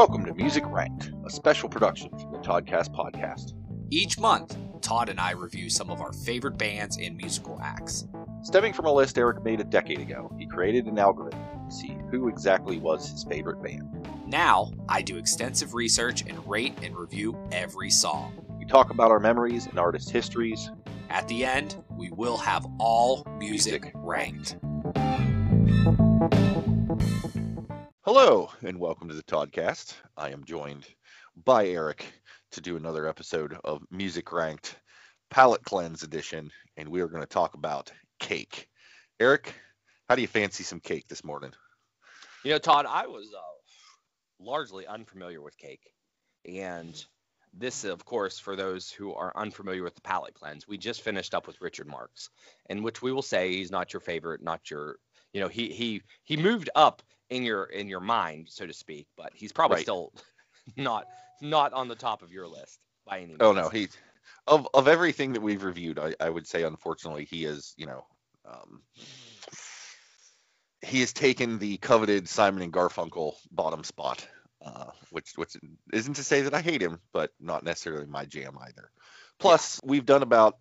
Welcome to Music Ranked, a special production from the Toddcast podcast. Each month, Todd and I review some of our favorite bands and musical acts. Stemming from a list Eric made a decade ago, he created an algorithm to see who exactly was his favorite band. Now, I do extensive research and rate and review every song. We talk about our memories and artist histories. At the end, we will have all music ranked. Hello, and welcome to the Toddcast. I am joined by Eric to do another episode of Music Ranked Palette Cleanse Edition, and we are going to talk about cake. Eric, how do you fancy some cake this morning? You know, Todd, I was uh, largely unfamiliar with cake. And this, of course, for those who are unfamiliar with the palate cleanse, we just finished up with Richard Marx, in which we will say he's not your favorite, not your, you know, he he he moved up in your in your mind, so to speak, but he's probably Right. still not not on the top of your list by any means. Oh no, he of of everything that we've reviewed, I, I would say unfortunately he is, you know, um, he has taken the coveted Simon and Garfunkel bottom spot, uh, which which isn't to say that I hate him, but not necessarily my jam either. Plus, we've done about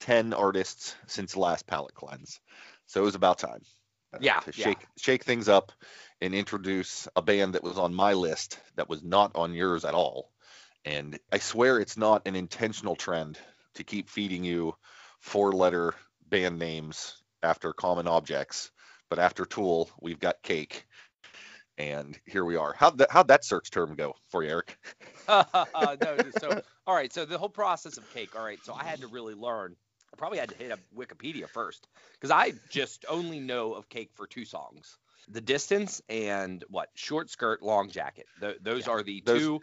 ten artists since last palette cleanse, so it was about time. Uh, Yeah, to yeah. shake shake things up and introduce a band that was on my list that was not on yours at all. And I swear it's not an intentional trend to keep feeding you four letter band names after common objects. But after Tool, we've got Cake. And here we are. How'd that, how'd that search term go for you, Eric? no, so all right, so the whole process of cake. All right, so I had to really learn. I probably had to hit up Wikipedia first because I just only know of cake for two songs: "The Distance" and what "Short Skirt, Long Jacket." Th- those Yeah, are the those- two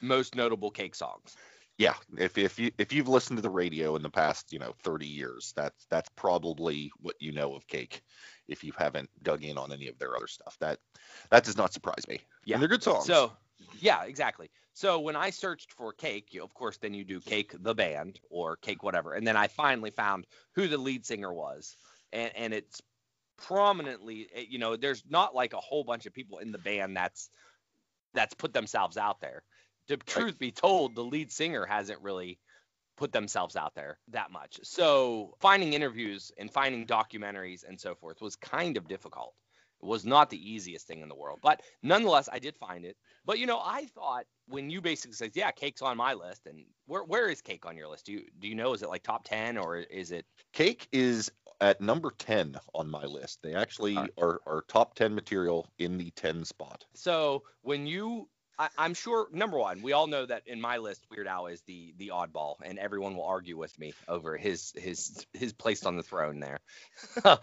most notable cake songs. Yeah, if if you if you've listened to the radio in the past, you know, 30 years, that's that's probably what you know of Cake. If you haven't dug in on any of their other stuff, that that does not surprise me. Yeah, and they're good songs. So, yeah, exactly. So when I searched for Cake, you, of course, then you do Cake the band or Cake whatever, and then I finally found who the lead singer was, and and it's prominently, eh, you know, there's not like a whole bunch of people in the band that's that's put themselves out there. To truth be told, the lead singer hasn't really put themselves out there that much. So finding interviews and finding documentaries and so forth was kind of difficult. It was not the easiest thing in the world, but nonetheless, I did find it. But you know, I thought when you basically said, "Yeah, cake's on my list," and where where is cake on your list? Do you do you know? Is it like top ten or is it? Cake is at number 10 on my list. They actually All right. are, are top 10 material in the 10 spot. So when you, I, I'm sure number one, we all know that in my list, Weird Al is the the oddball, and everyone will argue with me over his his his place on the throne there.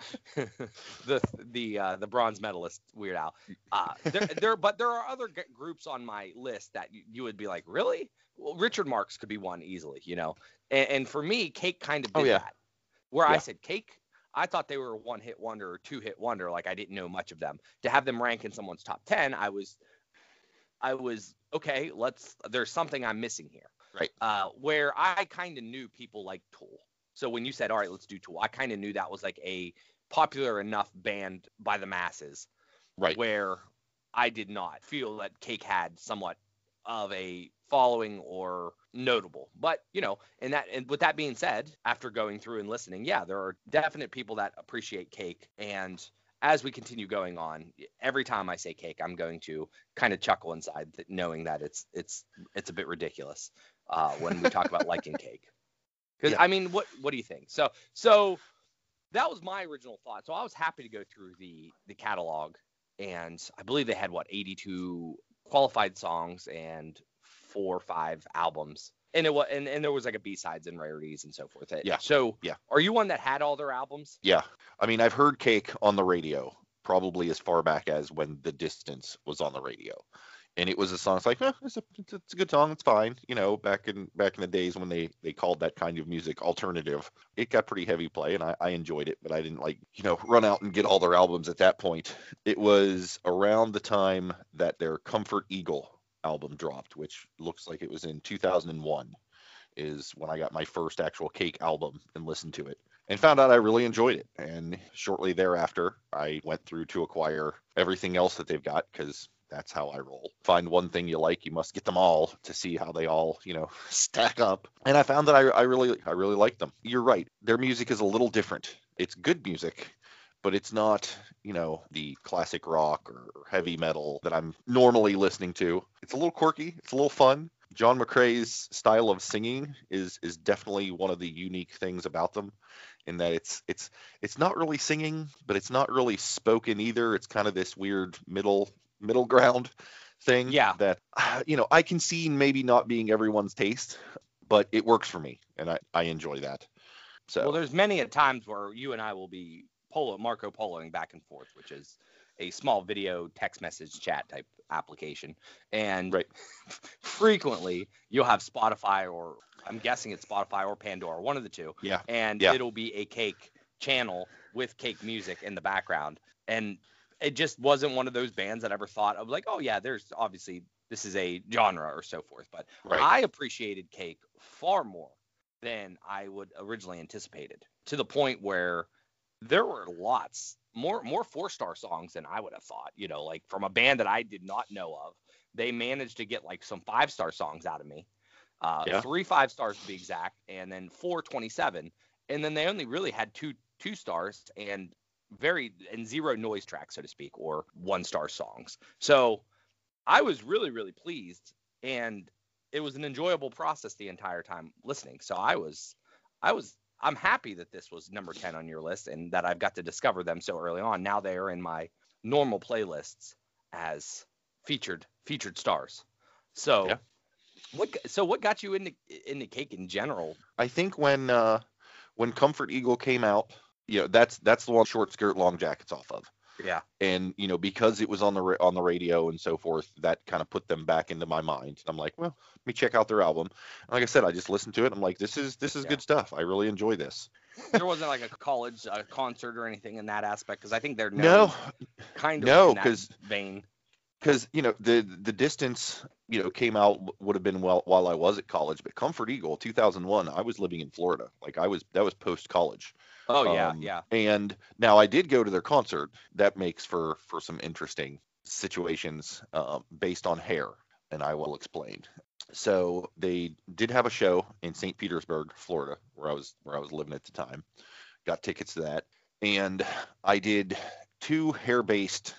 the the uh, the bronze medalist Weird Al. Uh, there, there, but there are other g- groups on my list that you, you would be like, really? Well, Richard Marx could be one easily, you know. And, and for me, Cake kind of did Oh, yeah. that. Where I said Cake, I thought they were a one hit wonder or two hit wonder, like I didn't know much of them. To have them rank in someone's top ten, I was, I was okay. Let's. There's something I'm missing here. Right. Uh, where I kind of knew people like Tool. So when you said, all right, let's do Tool, I kind of knew that was like a popular enough band by the masses Right. where I did not feel that Cake had somewhat of a following or notable. But you know, and that and with that being said, after going through and listening, yeah, there are definite people that appreciate Cake. And as we continue going on, every time I say Cake, I'm going to kind of chuckle inside, knowing that it's it's it's a bit ridiculous uh, when we talk about liking Cake. Because Yeah. I mean, what what do you think? So so that was my original thought. So I was happy to go through the the catalog, and I believe they had what 82 qualified songs and four or five albums. And it was and, and there was like a B sides and rarities and so forth. Yeah. So Yeah. are you one that had all their albums? Yeah. I mean, I've heard Cake on the radio probably as far back as when The Distance was on the radio. And it was a song. It's like, eh, it's, a, it's, a, it's a good song. It's fine. You know, back in back in the days when they they called that kind of music alternative, it got pretty heavy play, and I, I enjoyed it. But I didn't like, you know, run out and get all their albums at that point. It was around the time that their Comfort Eagle album dropped, which looks like it was in 2001, is when I got my first actual Cake album and listened to it and found out I really enjoyed it. And shortly thereafter, I went through to acquire everything else that they've got because that's how I roll. Find one thing you like, you must get them all to see how they all, you know, stack up. And I found that I, I really, I really like them. You're right. Their music is a little different. It's good music, but it's not, you know, the classic rock or heavy metal that I'm normally listening to. It's a little quirky. It's a little fun. John McCrea's style of singing is is definitely one of the unique things about them in that it's it's it's not really singing, but it's not really spoken either. It's kind of this weird middle middle ground thing Yeah. that you know I can see maybe not being everyone's taste, but it works for me and I I enjoy that. So Well, there's many at times where you and I will be polo Marco Poloing back and forth, which is a small video text message chat type application. And Right. frequently you'll have Spotify or I'm guessing it's Spotify or Pandora, one of the two. yeah, And Yeah. it'll be a cake channel with cake music in the background. And it just wasn't one of those bands that I ever thought of like, oh yeah, there's obviously this is a genre or so forth. But right. I appreciated Cake far more than I would originally anticipated, to the point where there were lots more more four star songs than I would have thought. You know, like from a band that I did not know of, they managed to get like some five star songs out of me, uh, Yeah. three five stars to be exact, and then four twenty seven, and then they only really had two two stars and very and zero noise tracks, so to speak, or one star songs. So I was really really pleased and it was an enjoyable process the entire time listening. So I was, I was, I'm happy that this was number 10 on your list and that I've got to discover them so early on. Now they are in my normal playlists as featured featured stars. So Yeah. what so what got you into into cake in general? I think when uh when Comfort Eagle came out, you know, that's that's the one short skirt long jackets off of. Yeah. And you know, because it was on the ra- on the radio and so forth, that kind of put them back into my mind. I'm like, well, let me check out their album. And like I said, I just listened to it. I'm like, this is this is Yeah. good stuff. I really enjoy this. There wasn't like a college uh, concert or anything in that aspect because I think they're No, kind of no, in that 'cause- vein. Because you know the the distance you know came out would have been well while I was at college, but Comfort Eagle 2001, I was living in Florida. Like I was that was post college. Oh yeah, Um, yeah. And now I did go to their concert. That makes for for some interesting situations uh, based on hair, and I will explain. So they did have a show in St. Petersburg, Florida, where I was where I was living at the time. Got tickets to that, and I did two hair-based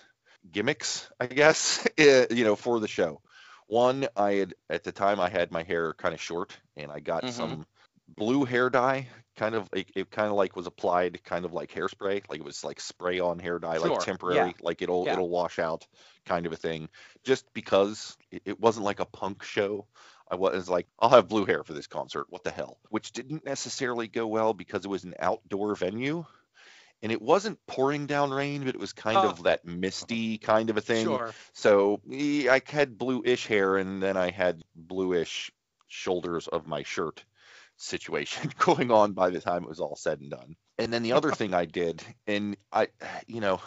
gimmicks, I guess, eh, you know, for the show. One, I had at the time I had my hair kind of short, and I got Mhm. some blue hair dye kind of it, it kind of like was applied kind of like hairspray like it was like spray on hair dye Sure, like yeah. temporary like it'll Yeah. it'll wash out kind of a thing just because it, it wasn't like a punk show i was like i'll have blue hair for this concert what the hell which didn't necessarily go well because it was an outdoor venue and it wasn't pouring down rain but it was kind Oh. of that misty kind of a thing Sure. so I had bluish hair, and then I had bluish shoulders of my shirt situation going on by the time it was all said and done. And then the other thing I did, and I, you know,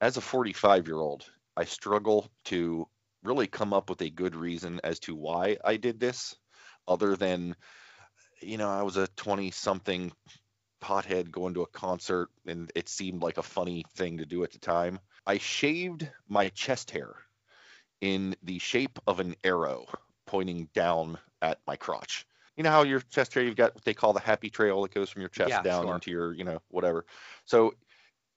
as a 45 year old, I struggle to really come up with a good reason as to why I did this, other than, you know, I was a 20 something pothead going to a concert, and it seemed like a funny thing to do at the time. I shaved my chest hair in the shape of an arrow pointing down at my crotch. You know how your chest hair, you've got what they call the happy trail that goes from your chest Yeah, down sure. into your, you know, whatever. So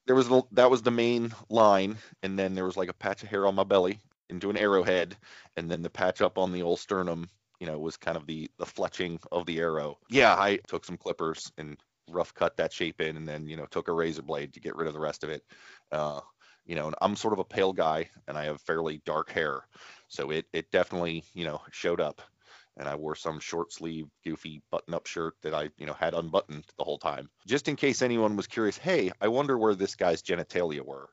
there was the, that was the main line, and then there was like a patch of hair on my belly into an arrowhead, and then the patch up on the old sternum, you know, was kind of the the fletching of the arrow. Yeah, I took some clippers and rough cut that shape in, and then you know took a razor blade to get rid of the rest of it. Uh, you know, and I'm sort of a pale guy, and I have fairly dark hair, so it it definitely you know showed up. And I wore some short sleeve, goofy button up shirt that I, you know, had unbuttoned the whole time. Just in case anyone was curious, hey, I wonder where this guy's genitalia were.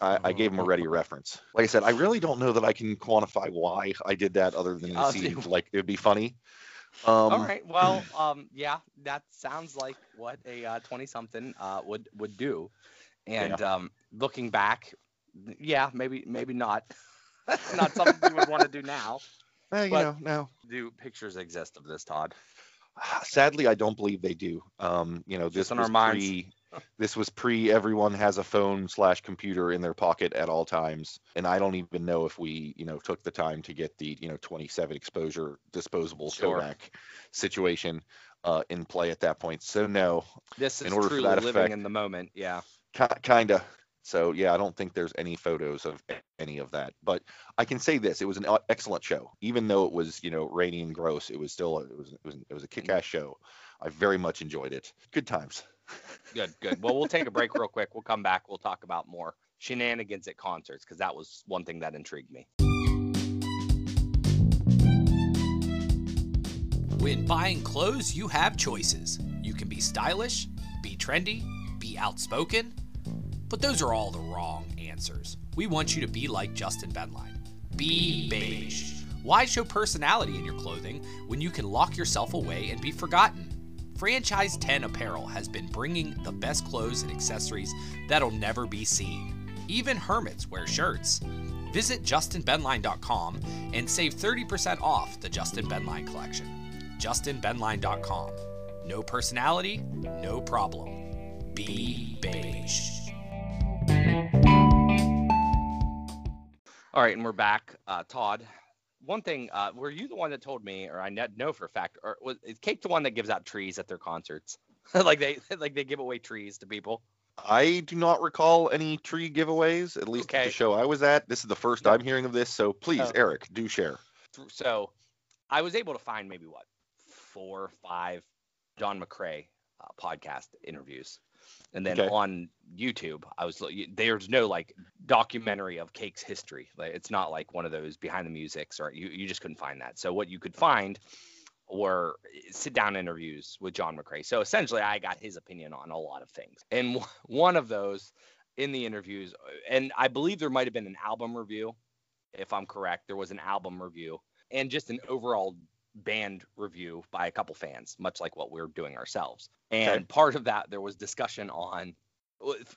I, I gave him a ready reference. Like I said, I really don't know that I can quantify why I did that, other than it seemed like it would be funny. Um, All right. Well, um, yeah, that sounds like what a uh, twenty-something uh, would would do. And um, looking back, yeah, maybe maybe not. That's not something you would want to do now. eh, you know, no. Do pictures exist of this, Todd? Sadly, I don't believe they do. Um, you know, this on was our minds. pre. This was pre everyone has a phone slash computer in their pocket at all times, and I don't even know if we, you know, took the time to get the, you know, 27 exposure disposable Sure. Kodak situation uh, in play at that point. So no, This In is order for truly that living effect- in the moment. Yeah. kinda. So yeah, I don't think there's any photos of any of that. But I can say this: it was an e- excellent show, even though it was, you know, rainy and gross. It was still, it was, it was, it was a kick-ass show. I very much enjoyed it. Good times. Good, good. Well, we'll take a break real quick. We'll come back. We'll talk about more shenanigans at concerts because that was one thing that intrigued me. When buying clothes, you have choices. You can be stylish, be trendy, be outspoken, but those are all the wrong answers. We want you to be like Justin Benline. Be beige. Why show personality in your clothing when you can lock yourself away and be forgotten? Franchise 10 Apparel has been bringing the best clothes and accessories that'll never be seen. Even hermits wear shirts. Visit justinbenline.com and save 30% off the Justin Benline collection. justinbenline.com. No personality, no problem. Be beige. All right, and we're back. Uh, Todd, one thing, uh, were you the one that told me, or I know for a fact, or was is Cake the one that gives out trees at their concerts? like they like they give away trees to people. I do not recall any tree giveaways, at least at Okay. the show I was at. This is the first. I'm hearing of this, so please, Oh. Eric, do share. So I was able to find maybe what four or five John McCrea podcast interviews. And then Okay. on YouTube, I was there's no like documentary of Cake's history. Like it's not like one of those behind the musics or you, you just couldn't find that. So what you could find were sit down interviews with John McCrea. So essentially, I got his opinion on a lot of things. And w- one of those in the interviews, and I believe there might have been an album review, if I'm correct. There was an album review and just an overall band review by a couple fans, much like what we're doing ourselves. And Okay. part of that, there was discussion on.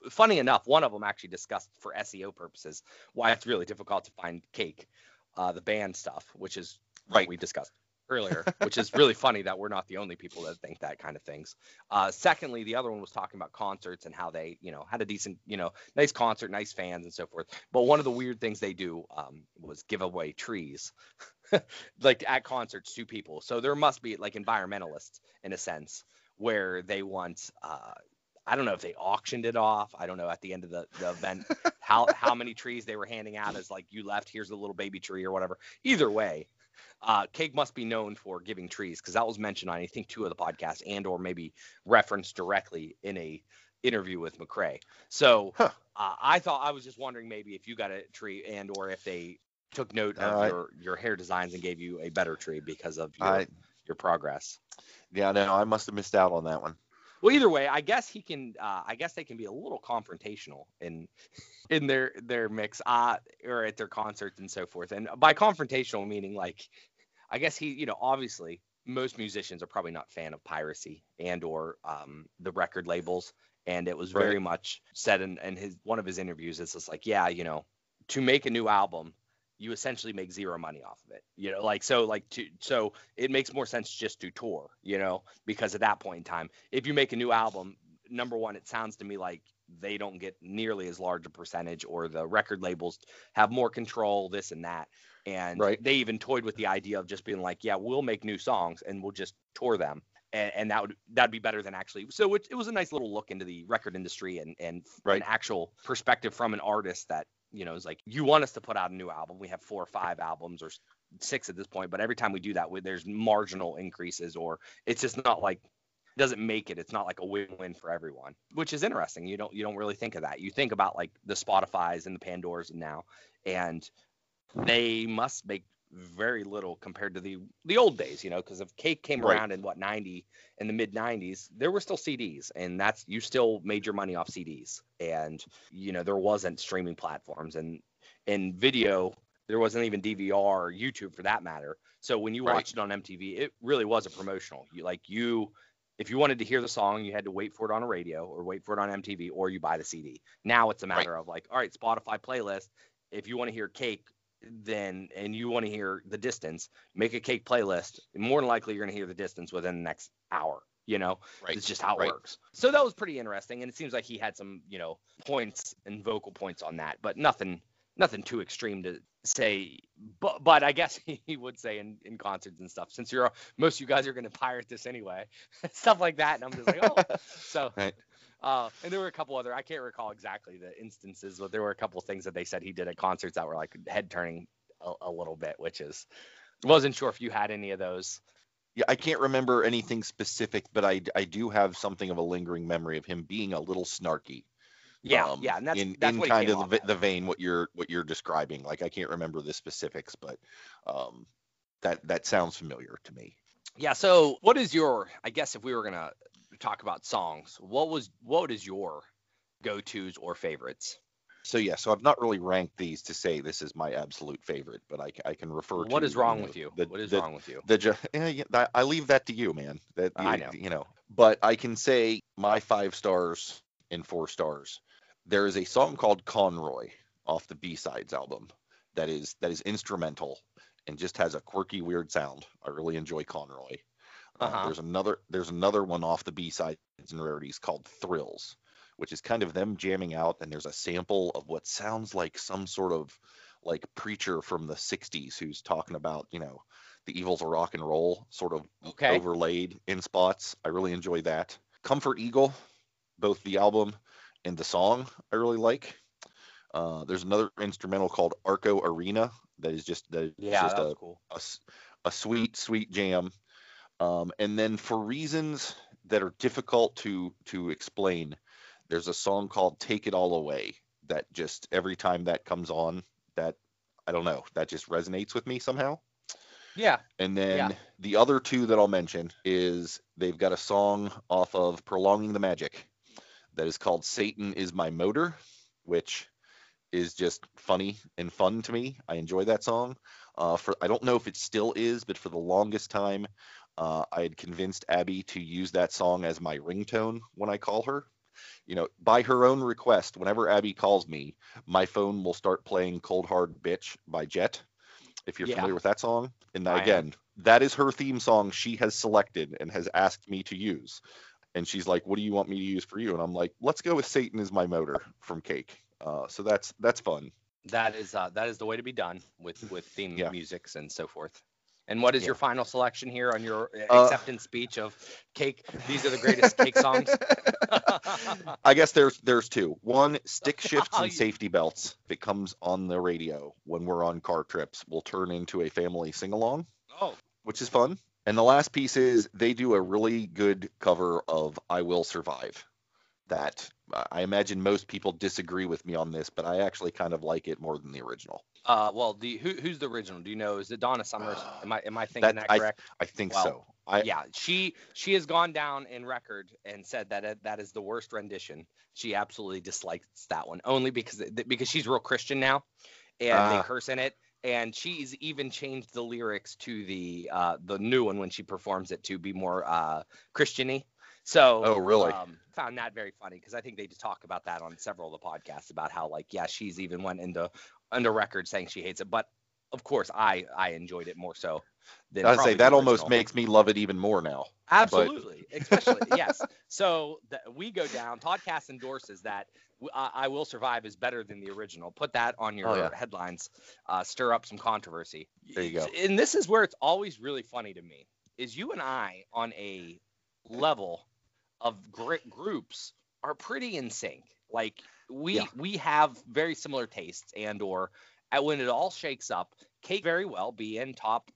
Funny enough, one of them actually discussed for SEO purposes why it's really difficult to find Cake, uh, the band stuff, which is what Right. we discussed earlier, which is really funny that we're not the only people that think that kind of things. Uh, secondly, the other one was talking about concerts and how they, you know, had a decent, you know, nice concert, nice fans and so forth. But one of the weird things they do um, was give away trees, like at concerts to people. So there must be like environmentalists in a sense where they want. Uh, I don't know if they auctioned it off. I don't know at the end of the, the event how how many trees they were handing out as like you left here's a little baby tree or whatever. Either way, uh, Cake must be known for giving trees because that was mentioned on I think two of the podcasts and or maybe referenced directly in a interview with McCrea. So Huh. uh, I thought I was just wondering maybe if you got a tree and or if they took note of your your hair designs and gave you a better tree because of your your progress. yeah, no, I must have missed out on that one. Well, either way, I guess he can. Uh, I guess they can be a little confrontational in in their their mix, uh, or at their concerts and so forth. And by confrontational, meaning like, I guess he, you know, obviously most musicians are probably not fan of piracy and or um, the record labels. And it was very much said in, in his one of his interviews. It's just like, yeah, you know, to make a new album, you essentially make zero money off of it. You know, like so, like to so it makes more sense just to tour. You know, because at that point in time, if you make a new album, number one, it sounds to me like they don't get nearly as large a percentage, or the record labels have more control, this and that. And Right. they even toyed with the idea of just being like, yeah, we'll make new songs and we'll just tour them. And, and that would that'd be better than actually. So it, it was a nice little look into the record industry and and Right. an actual perspective from an artist that you know is like, you want us to put out a new album. We have four or five albums or six at this point, but every time we do that, there's marginal increases, or it's just not like doesn't make it. It's not like a win-win for everyone, which is interesting. You don't you don't really think of that. You think about like the Spotify's and the Pandoras now, and they must make very little compared to the the old days, you know, because if Cake came Right. around in what 90 in the mid 90s, there were still CDs, and that's you still made your money off CDs, and you know there wasn't streaming platforms and in video there wasn't even DVR or YouTube for that matter. So when you Right. watched it on MTV, it really was a promotional. You like you if you wanted to hear the song, you had to wait for it on a radio or wait for it on MTV or you buy the CD. Now it's a Right. matter of like, all right, Spotify playlist. If you want to hear Cake, then and you want to hear the distance, make a Cake playlist. More than likely, you're going to hear the distance within the next hour. You know, Right. it's just how it right. works. So that was pretty interesting, and it seems like he had some, you know, points and vocal points on that, but nothing, nothing too extreme to say. But but I guess he would say in, in concerts and stuff, since you're most of you guys are going to pirate this anyway, stuff like that, and I'm just like, oh, so. Right. Uh, and there were a couple other, I can't recall exactly the instances, but there were a couple things that they said he did at concerts that were like head turning a, a little bit, which is, wasn't sure if you had any of those. Yeah, I can't remember anything specific, but I, I do have something of a lingering memory of him being a little snarky. Yeah, um, yeah, and that's in, that's in kind of the, the vein what you're what you're describing. Like I can't remember the specifics, but um, that that sounds familiar to me. Yeah. So, what is your? I guess if we were gonna talk about songs, what was what is your go-tos or favorites? So yeah, so I've not really ranked these to say this is my absolute favorite, but I, I can refer to What is wrong know, with you? the- what is the- wrong with you? The eh, yeah, I leave that to you, man. That I you- know. You know, but I can say my five stars and four stars. There is a song called Conroy off the B sides album that is that is instrumental and just has a quirky, weird sound. I really enjoy Conroy. Uh, Uh-huh. there's another there's another one off the B sides and rarities called Thrills, which is kind of them jamming out, and there's a sample of what sounds like some sort of like preacher from the 60s who's talking about you know the evils of rock and roll sort of Okay. overlaid in spots. I really enjoy that. Comfort Eagle, both the album and the song, I really like. Uh, there's another instrumental called Arco Arena that is just that is Yeah, just a, cool. a a sweet sweet jam. Um, and then for reasons that are difficult to to explain, there's a song called Take It All Away that just every time that comes on, that I don't know, that just resonates with me somehow. Yeah. And then Yeah. the other two that I'll mention is they've got a song off of Prolonging the Magic that is called Satan is My Motor, which is just funny and fun to me. I enjoy that song. Uh, for I don't know if it still is, but for the longest time, uh, I had convinced Abby to use that song as my ringtone when I call her. You know, by her own request, whenever Abby calls me, my phone will start playing Cold Hard Bitch by Jet. If you're Yeah. familiar with that song, and I am. again, that is her theme song she has selected and has asked me to use. And she's like, "What do you want me to use for you?" And I'm like, "Let's go with Satan is my motor from Cake." Uh, so that's that's fun. That is uh, that is the way to be done with with theme Yeah. musics and so forth. And what is Yeah. your final selection here on your uh, Uh, acceptance speech of cake? These are the greatest cake songs. I guess there's there's two. One, stick shifts Oh, and safety belts. If it comes on the radio when we're on car trips, will turn into a family sing along, oh, which is fun. And the last piece is they do a really good cover of "I Will Survive." That uh, I imagine most people disagree with me on this, but I actually kind of like it more than the original. uh, well, the who, who's the original? Do you know? Is it Donna Summers? Am I am I thinking that, That- correct? I think Well, so. I yeah, she she has gone down in record and said that it, that is the worst rendition. She absolutely dislikes that one only because because she's real Christian now, and Ah. they curse in it. And she's even changed the lyrics to the uh, the new one when she performs it to be more uh, Christiany. So Oh, really? Um, found that very funny because I think they just talk about that on several of the podcasts about how like yeah she's even went into under record saying she hates it, but of course I I enjoyed it more so than I'd say that almost makes me love it even more now. Absolutely, especially yes. So th- we go down. Toddcast endorses that I Will Survive is better than the original. Put that on your Oh, yeah. headlines. Uh, stir up some controversy. There you go. And this is where it's always really funny to me is you and I on a level of groups are pretty in sync. Like we Yeah. we have very similar tastes and or when it all shakes up, Kate very well be in top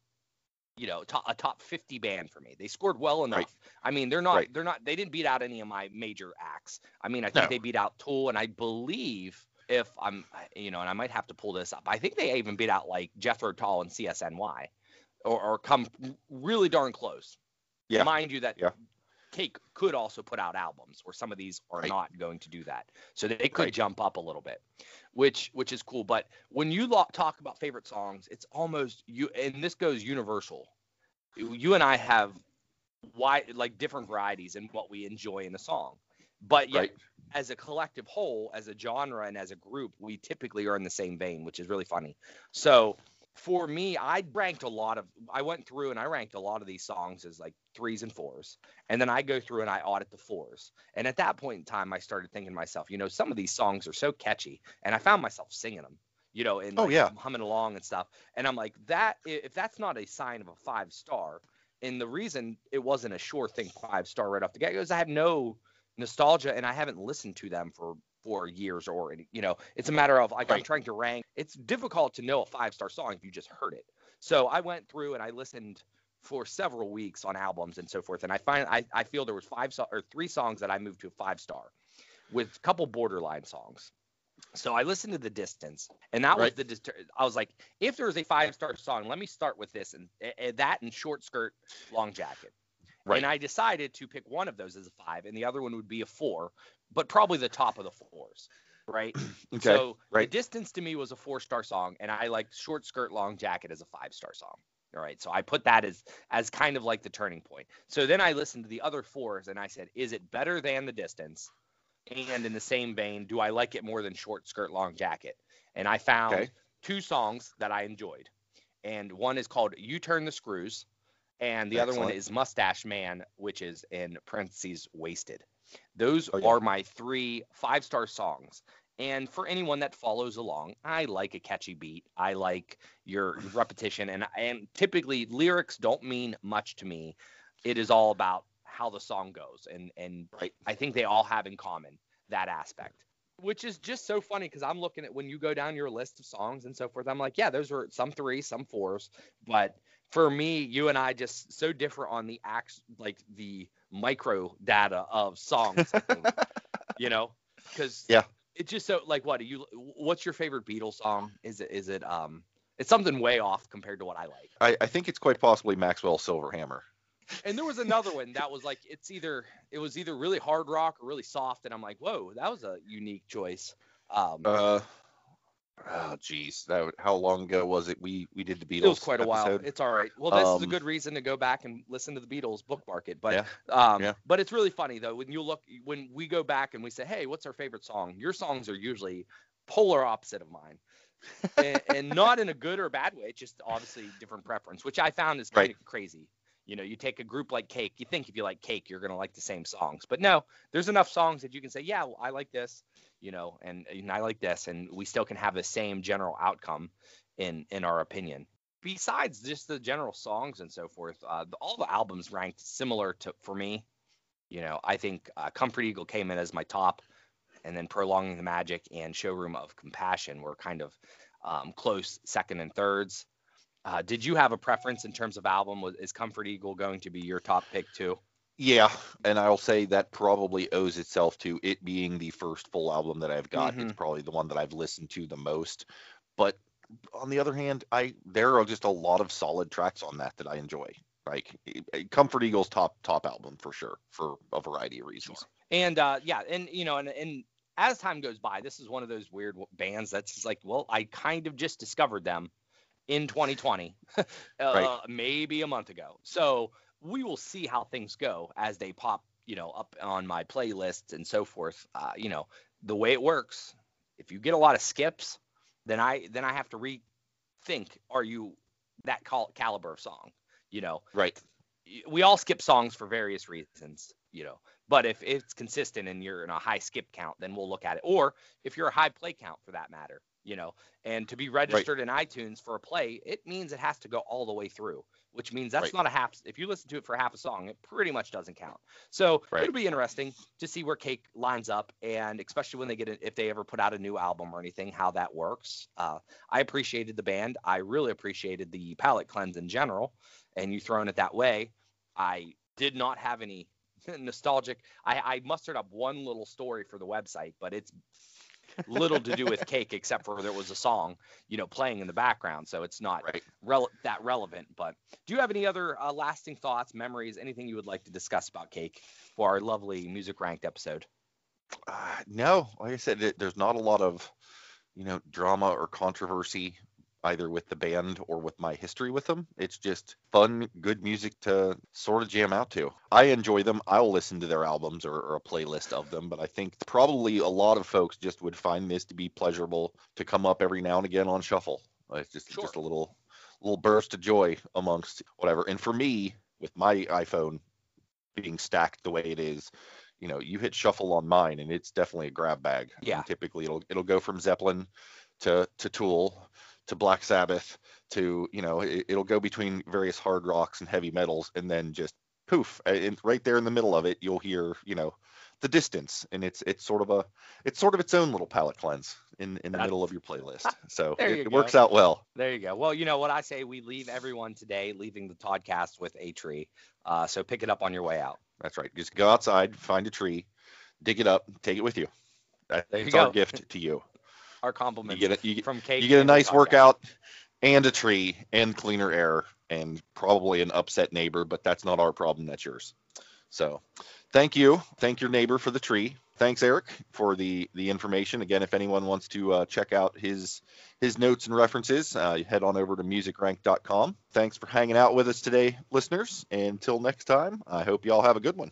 you know, top, a top 50 band for me. They scored well enough. Right. I mean, they're not Right. they're not they didn't beat out any of my major acts. I mean, I think No. they beat out Tool and I believe if I'm you know, and I might have to pull this up. I think they even beat out like Jethro Tull and CSNY or, or come really darn close. Yeah. Mind you that Yeah. Cake could also put out albums where some of these are Right. not going to do that. So they could Right. jump up a little bit, which which is cool. But when you lo- talk about favorite songs, it's almost you and this goes universal. You and I have wide like different varieties in what we enjoy in a song. But yet Right. as a collective whole, as a genre and as a group, we typically are in the same vein, which is really funny. So for me, I ranked a lot of. I went through and I ranked a lot of these songs as like threes and fours, and then I go through and I audit the fours. And at that point in time, I started thinking to myself, you know, some of these songs are so catchy, and I found myself singing them. You know, and Oh, like, yeah. humming along and stuff. And I'm like, that if that's not a sign of a five star, and the reason it wasn't a sure thing five star right off the get go is I have no nostalgia and I haven't listened to them for for years or you know it's a matter of like I'm trying to rank. It's difficult to know a five star song if you just heard it. So I went through and I listened for several weeks on albums and so forth and I find I, I feel there was five so- or three songs that I moved to a five star with a couple borderline songs. So I listened to the distance and that was the dist- I was like if there was a five star song let me start with this and, and that and short skirt long jacket. Right. and I decided to pick one of those as a five, and the other one would be a four, but probably the top of the fours, right? Okay. So the distance to me was a four star song, and I liked short skirt long jacket as a five star song. All right, so I put that as as kind of like the turning point. So then I listened to the other fours, and I said, is it better than the distance? And in the same vein, do I like it more than short skirt long jacket? And I found Okay. two songs that I enjoyed, and one is called "You Turn the Screws." and the other one is Mustache Man, which is in parentheses wasted. Those Oh, yeah. are my three five star songs. And for anyone that follows along, I like a catchy beat. I like your repetition, and and typically lyrics don't mean much to me. It is all about how the song goes, and and Right. I think they all have in common that aspect. Which is just so funny because I'm looking at when you go down your list of songs and so forth. I'm like, yeah, those are some threes, some fours, but for me, you and I just so different on the acts, like the micro data of songs. Think, you know, because Yeah. it's just so like what do you? What's your favorite Beatles song? Is it is it um? It's something way off compared to what I like. I, I think it's quite possibly Maxwell Silver Hammer. And there was another one that was like it's either it was either really hard rock or really soft, and I'm like, whoa, that was a unique choice. Um, Uh, oh, geez, that how long ago was it? We we did the Beatles. it was quite a while. It's all right. Well, this is a Um, good reason to go back and listen to the Beatles bookmark it. But Yeah, um, yeah. but it's really funny though when you look when we go back and we say, hey, what's our favorite song? Your songs are usually polar opposite of mine. and, and not in a good or bad way. Just obviously different preference, which I found is kind Right. of crazy. You know, you take a group like Cake, you think if you like Cake, you're gonna like the same songs, but no, there's enough songs that you can say, yeah, well, I like this, you know, and, and I like this, and we still can have the same general outcome in in our opinion. Besides just the general songs and so forth, uh, the- all the albums ranked similar to for me. You know, I think uh, Comfort Eagle came in as my top, and then Prolonging the Magic and Showroom of Compassion were kind of um, close second and thirds. Uh, did you have a preference in terms of album? Was, is Comfort Eagle going to be your top pick too? Yeah, and I'll say that probably owes itself to it being the first full album that I've got. It's probably the one that I've listened to the most. But on the other hand, I there are just a lot of solid tracks on that that I enjoy. Like Comfort Eagle's top top album for sure for a variety of reasons. And uh, yeah, and you know, and, and as time goes by, this is one of those weird bands that's like, well, I kind of just discovered them in 2020, uh, maybe a month ago. So we will see how things go as they pop, you know, up on my playlists and so forth. Uh, you know, the way it works, if you get a lot of skips, then I then I have to rethink: Are you that cal- caliber of song? You know, Right. we all skip songs for various reasons, you know. But if it's consistent and you're in a high skip count, then we'll look at it. Or if you're a high play count for that matter, you know. And to be registered in iTunes for a play, it means it has to go all the way through, which means that's Right. not a half. If you listen to it for half a song, it pretty much doesn't count. So Right. it'll be interesting to see where Cake lines up, and especially when they get a, if they ever put out a new album or anything, how that works. Uh, I appreciated the band. I really appreciated the palette cleanse in general, and you throwing it that way. I did not have any nostalgic. I, I mustered up one little story for the website, but it's little to do with cake except for there was a song, you know, playing in the background, so it's not Right. rele- that relevant. But do you have any other uh, lasting thoughts, memories, anything you would like to discuss about cake for our lovely music ranked episode? Uh, no, like I said, it, there's not a lot of, you know, drama or controversy either with the band or with my history with them. It's just fun, good music to sort of jam out to. I enjoy them. I'll listen to their albums or, or a playlist of them, but I think probably a lot of folks just would find this to be pleasurable to come up every now and again on shuffle. It's just Sure. just a little little burst of joy amongst whatever. And for me, with my iPhone being stacked the way it is, you know, you hit shuffle on mine and it's definitely a grab bag. Yeah. And typically it'll it'll go from Zeppelin to to Tool to Black Sabbath to, you know, it, it'll go between various hard rocks and heavy metals and then just poof, and right there in the middle of it, you'll hear, you know, the distance and it's it's sort of a it's sort of its own little palate cleanse in in the That's- middle of your playlist. So There it, it works out well. There you go. Well, you know what I say, we leave everyone today leaving the podcast with a tree. Uh, so pick it up on your way out. That's right. Just go outside, find a tree, dig it up, take it with you. That's There you our gift to you. Our You get a, you, from Cake. you get a nice workout and a tree and cleaner air and probably an upset neighbor, but that's not our problem. That's yours. So thank you. Thank your neighbor for the tree. Thanks, Eric, for the the information. Again, if anyone wants to uh, check out his his notes and references, uh, head on over to musicrank.com. Thanks for hanging out with us today, listeners. Until next time, I hope you all have a good one.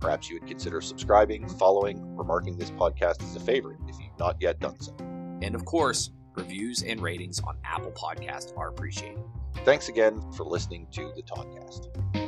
Perhaps you would consider subscribing, following, or marking this podcast as a favorite if you've not yet done so. And of course, reviews and ratings on Apple Podcasts are appreciated. Thanks again for listening to the Toddcast.